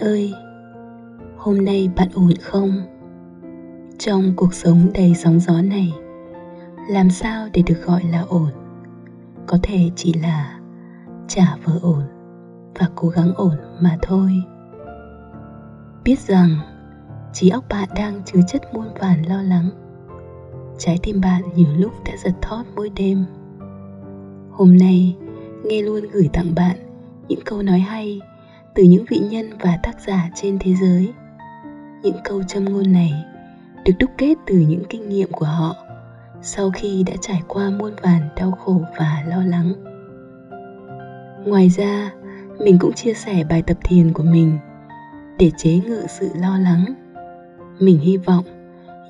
ơi, hôm nay bạn ổn không? Trong cuộc sống đầy sóng gió này, làm sao để được gọi là ổn? Có thể chỉ là trả vừa ổn và cố gắng ổn mà thôi. Biết rằng trí óc bạn đang chứa chất muôn vàn lo lắng. Trái tim bạn nhiều lúc đã giật thót mỗi đêm. Hôm nay, nghe luôn gửi tặng bạn những câu nói hay từ những vị nhân và tác giả trên thế giới. Những câu châm ngôn này được đúc kết từ những kinh nghiệm của họ sau khi đã trải qua muôn vàn đau khổ và lo lắng. Ngoài ra, mình cũng chia sẻ bài tập thiền của mình để chế ngự sự lo lắng. Mình hy vọng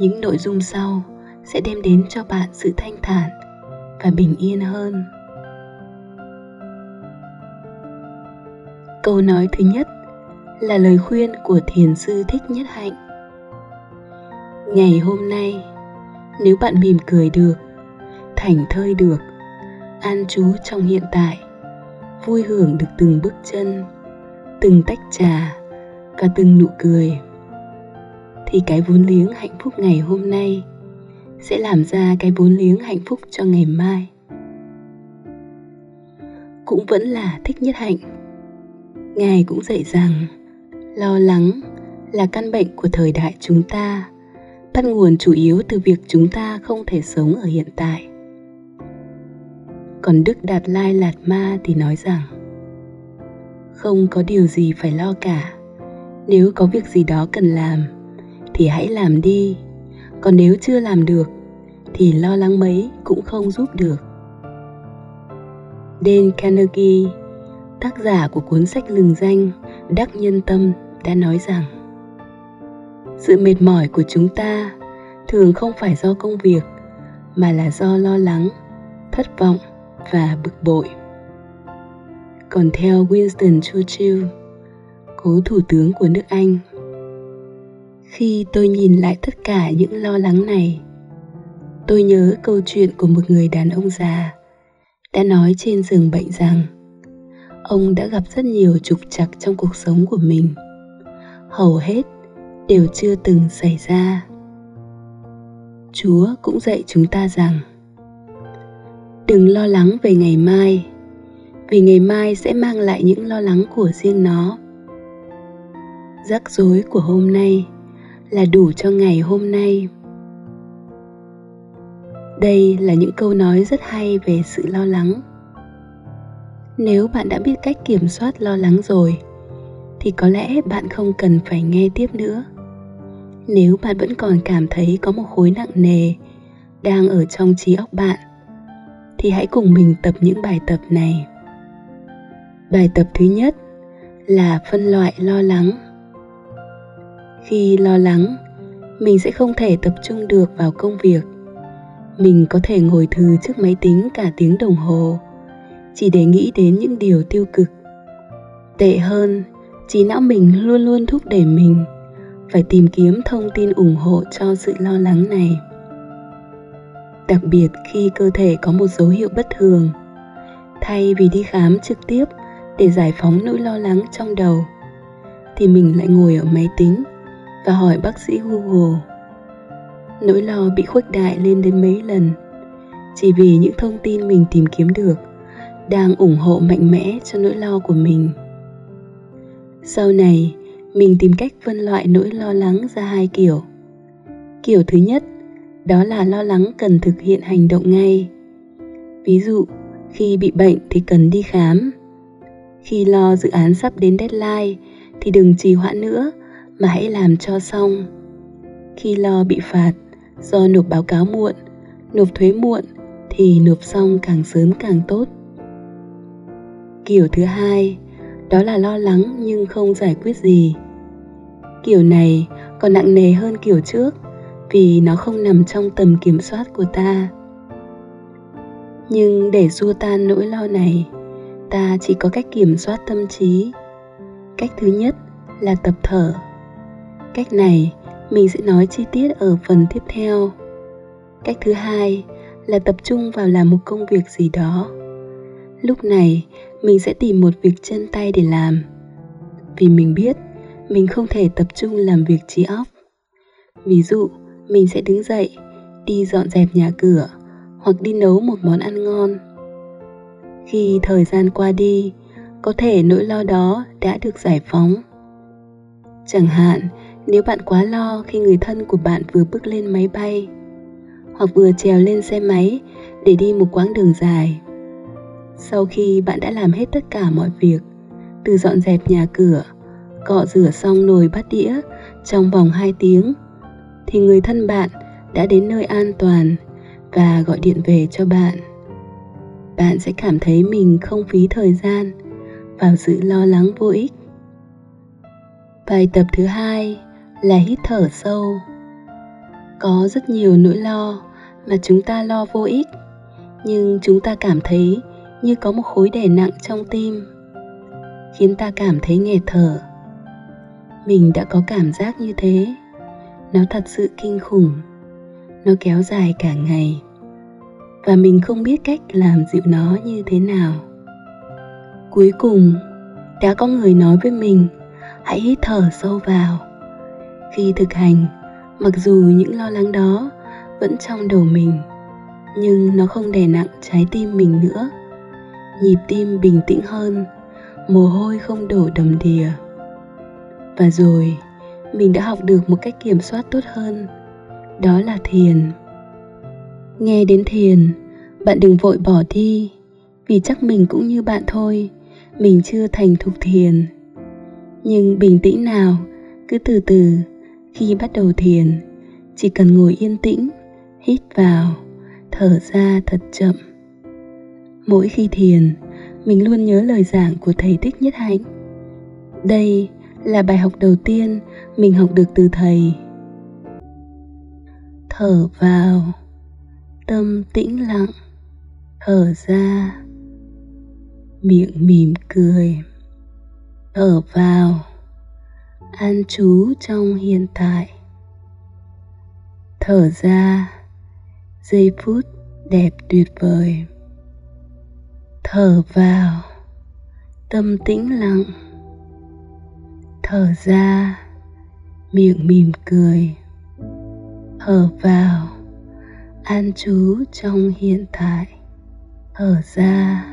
những nội dung sau sẽ đem đến cho bạn sự thanh thản và bình yên hơn. Câu nói thứ nhất là lời khuyên của thiền sư thích nhất hạnh. Ngày hôm nay, nếu bạn mỉm cười được thành thơi được, an trú trong hiện tại, vui hưởng được từng bước chân, từng tách trà và từng nụ cười, thì cái vốn liếng hạnh phúc ngày hôm nay sẽ làm ra cái vốn liếng hạnh phúc cho ngày mai. Cũng vẫn là thích nhất hạnh ngài cũng dạy rằng, lo lắng là căn bệnh của thời đại chúng ta. Bắt nguồn chủ yếu từ việc chúng ta không thể sống ở hiện tại. Còn đức đạt lai lạt ma thì nói rằng, không có điều gì phải lo cả. Nếu có việc gì đó cần làm, thì hãy làm đi. Còn nếu chưa làm được, thì lo lắng mấy cũng không giúp được. Dale Carnegie tác giả của cuốn sách lừng danh, Đắc Nhân Tâm, đã nói rằng, sự mệt mỏi của chúng ta thường không phải do công việc, mà là do lo lắng, thất vọng và bực bội. Còn theo winston churchill, cố thủ tướng của nước anh, khi tôi nhìn lại tất cả những lo lắng này, tôi nhớ câu chuyện của một người đàn ông già đã nói trên giường bệnh rằng ông đã gặp rất nhiều trục trặc trong cuộc sống của mình. Hầu hết đều chưa từng xảy ra. Chúa cũng dạy chúng ta rằng, đừng lo lắng về ngày mai, vì ngày mai sẽ mang lại những lo lắng của riêng nó. Rắc rối của hôm nay là đủ cho ngày hôm nay. Đây là những câu nói rất hay về sự lo lắng nếu bạn đã biết cách kiểm soát lo lắng rồi, thì có lẽ bạn không cần phải nghe tiếp nữa. Nếu bạn vẫn còn cảm thấy có một khối nặng nề đang ở trong trí óc bạn, thì hãy cùng mình tập những bài tập này. Bài tập thứ nhất là phân loại lo lắng. Khi lo lắng, mình sẽ không thể tập trung được vào công việc. Mình có thể ngồi thư trước máy tính cả tiếng đồng hồ chỉ để nghĩ đến những điều tiêu cực. Tệ hơn, trí não mình luôn luôn thúc đẩy mình phải tìm kiếm thông tin ủng hộ cho sự lo lắng này. Đặc biệt khi cơ thể có một dấu hiệu bất thường, thay vì đi khám trực tiếp để giải phóng nỗi lo lắng trong đầu, thì mình lại ngồi ở máy tính và hỏi bác sĩ google. Nỗi lo bị khuếch đại lên đến mấy lần, chỉ vì những thông tin mình tìm kiếm được đang ủng hộ mạnh mẽ cho nỗi lo của mình. Sau này, mình tìm cách phân loại nỗi lo lắng ra hai kiểu. Kiểu thứ nhất, đó là lo lắng cần thực hiện hành động ngay. Ví dụ, khi bị bệnh thì cần đi khám. Khi lo dự án sắp đến deadline thì đừng trì hoãn nữa mà hãy làm cho xong. Khi lo bị phạt do nộp báo cáo muộn, nộp thuế muộn thì nộp xong càng sớm càng tốt kiểu thứ hai, đó là lo lắng nhưng không giải quyết gì. Kiểu này còn nặng nề hơn kiểu trước, vì nó không nằm trong tầm kiểm soát của ta. Nhưng để xua tan nỗi lo này, ta chỉ có cách kiểm soát tâm trí. Cách thứ nhất là tập thở. Cách này mình sẽ nói chi tiết ở phần tiếp theo. Cách thứ hai là tập trung vào làm một công việc gì đó lúc này, mình sẽ tìm một việc chân tay để làm. Vì mình biết, mình không thể tập trung làm việc trí óc. Ví dụ, mình sẽ đứng dậy, đi dọn dẹp nhà cửa, hoặc đi nấu một món ăn ngon. Khi thời gian qua đi, có thể nỗi lo đó đã được giải phóng. Chẳng hạn, nếu bạn quá lo khi người thân của bạn vừa bước lên máy bay, hoặc vừa trèo lên xe máy để đi một quãng đường dài sau khi bạn đã làm hết tất cả mọi việc, từ dọn dẹp nhà cửa, cọ rửa xong nồi bát đĩa trong vòng 2 tiếng, thì người thân bạn đã đến nơi an toàn và gọi điện về cho bạn. Bạn sẽ cảm thấy mình không phí thời gian vào sự lo lắng vô ích. Bài tập thứ hai là hít thở sâu. Có rất nhiều nỗi lo mà chúng ta lo vô ích, nhưng chúng ta cảm thấy như có một khối đè nặng trong tim, khiến ta cảm thấy nghẹt thở. Mình đã có cảm giác như thế. Nó thật sự kinh khủng. Nó kéo dài cả ngày. Và mình không biết cách làm dịu nó như thế nào. Cuối cùng, đã có người nói với mình, hãy hít thở sâu vào. Khi thực hành, mặc dù những lo lắng đó vẫn trong đầu mình, nhưng nó không đè nặng trái tim mình nữa nhịp tim bình tĩnh hơn, mồ hôi không đổ đầm đìa. Và rồi, mình đã học được một cách kiểm soát tốt hơn, đó là thiền. Nghe đến thiền, bạn đừng vội bỏ đi, vì chắc mình cũng như bạn thôi, mình chưa thành thục thiền. Nhưng bình tĩnh nào, cứ từ từ, khi bắt đầu thiền, chỉ cần ngồi yên tĩnh, hít vào, thở ra thật chậm mỗi khi thiền, mình luôn nhớ lời giảng của thầy thích nhất hạnh. Đây là bài học đầu tiên mình học được từ thầy. Thở vào, tâm tĩnh lặng, thở ra, miệng mỉm cười. Thở vào, an trú trong hiện tại. Thở ra, giây phút đẹp tuyệt vời thở vào. Tâm tĩnh lặng. Thở ra. Miệng mỉm cười. Thở vào. An trú trong hiện tại. Thở ra.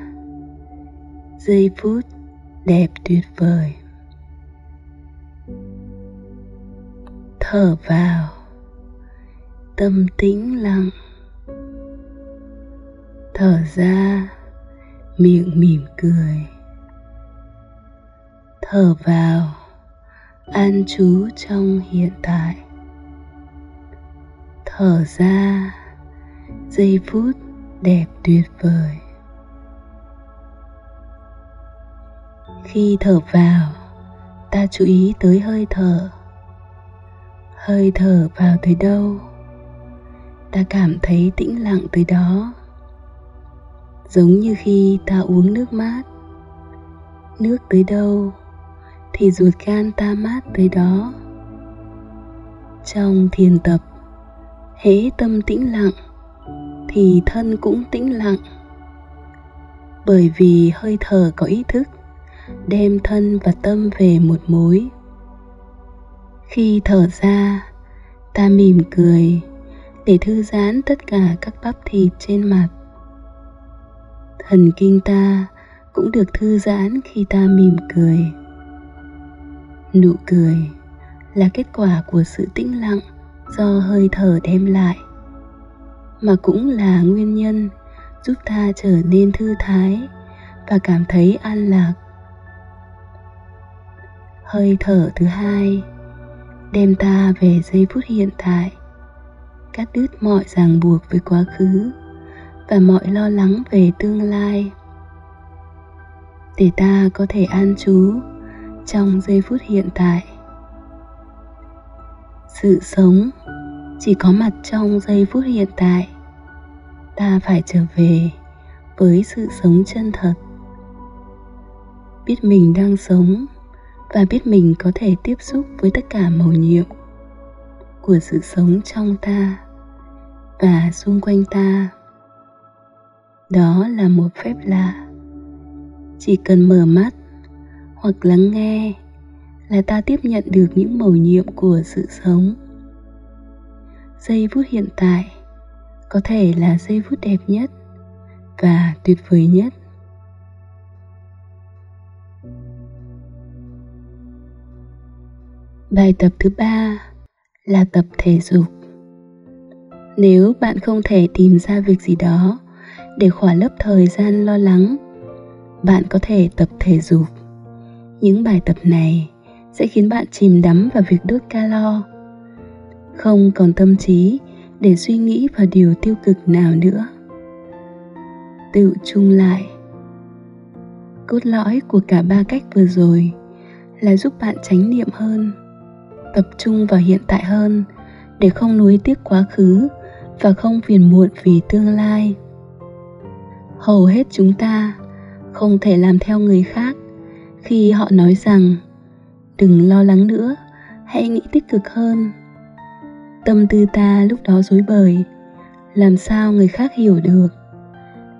Giây phút đẹp tuyệt vời. Thở vào. Tâm tĩnh lặng. Thở ra miệng mỉm cười. Thở vào, an trú trong hiện tại. Thở ra, giây phút đẹp tuyệt vời. Khi thở vào, ta chú ý tới hơi thở. Hơi thở vào tới đâu? Ta cảm thấy tĩnh lặng tới đó giống như khi ta uống nước mát. Nước tới đâu thì ruột gan ta mát tới đó. Trong thiền tập, hễ tâm tĩnh lặng thì thân cũng tĩnh lặng. Bởi vì hơi thở có ý thức đem thân và tâm về một mối. Khi thở ra, ta mỉm cười để thư giãn tất cả các bắp thịt trên mặt thần kinh ta cũng được thư giãn khi ta mỉm cười. Nụ cười là kết quả của sự tĩnh lặng do hơi thở đem lại, mà cũng là nguyên nhân giúp ta trở nên thư thái và cảm thấy an lạc. Hơi thở thứ hai đem ta về giây phút hiện tại, cắt đứt mọi ràng buộc với quá khứ và mọi lo lắng về tương lai. Để ta có thể an trú trong giây phút hiện tại. Sự sống chỉ có mặt trong giây phút hiện tại. Ta phải trở về với sự sống chân thật. Biết mình đang sống và biết mình có thể tiếp xúc với tất cả màu nhiệm của sự sống trong ta và xung quanh ta đó là một phép lạ. Chỉ cần mở mắt hoặc lắng nghe là ta tiếp nhận được những mầu nhiệm của sự sống. Giây phút hiện tại có thể là giây phút đẹp nhất và tuyệt vời nhất. Bài tập thứ ba là tập thể dục. Nếu bạn không thể tìm ra việc gì đó để khỏa lấp thời gian lo lắng. Bạn có thể tập thể dục. Những bài tập này sẽ khiến bạn chìm đắm vào việc đốt calo. Không còn tâm trí để suy nghĩ vào điều tiêu cực nào nữa. Tự chung lại. Cốt lõi của cả ba cách vừa rồi là giúp bạn tránh niệm hơn, tập trung vào hiện tại hơn, để không nuối tiếc quá khứ và không phiền muộn vì tương lai hầu hết chúng ta không thể làm theo người khác. Khi họ nói rằng, đừng lo lắng nữa, hãy nghĩ tích cực hơn. Tâm tư ta lúc đó dối bời, làm sao người khác hiểu được?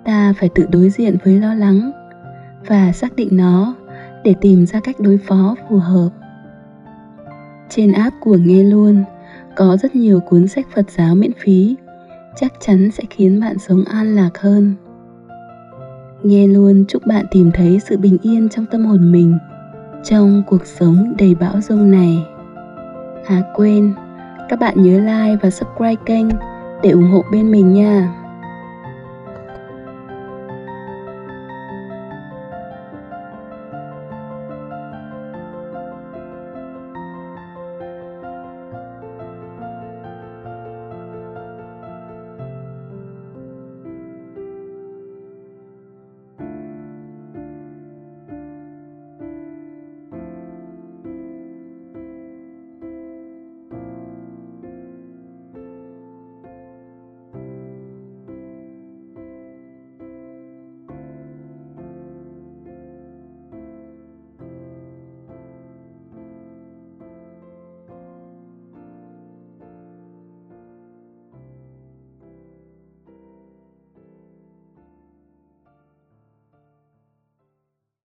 Ta phải tự đối diện với lo lắng và xác định nó để tìm ra cách đối phó phù hợp. Trên app của nghe luôn có rất nhiều cuốn sách phật giáo miễn phí, chắc chắn sẽ khiến bạn sống an lạc hơn nghe luôn, chúc bạn tìm thấy sự bình yên trong tâm hồn mình, trong cuộc sống đầy bão rông này. À quên, các bạn nhớ like và subscribe kênh để ủng hộ bên mình nha.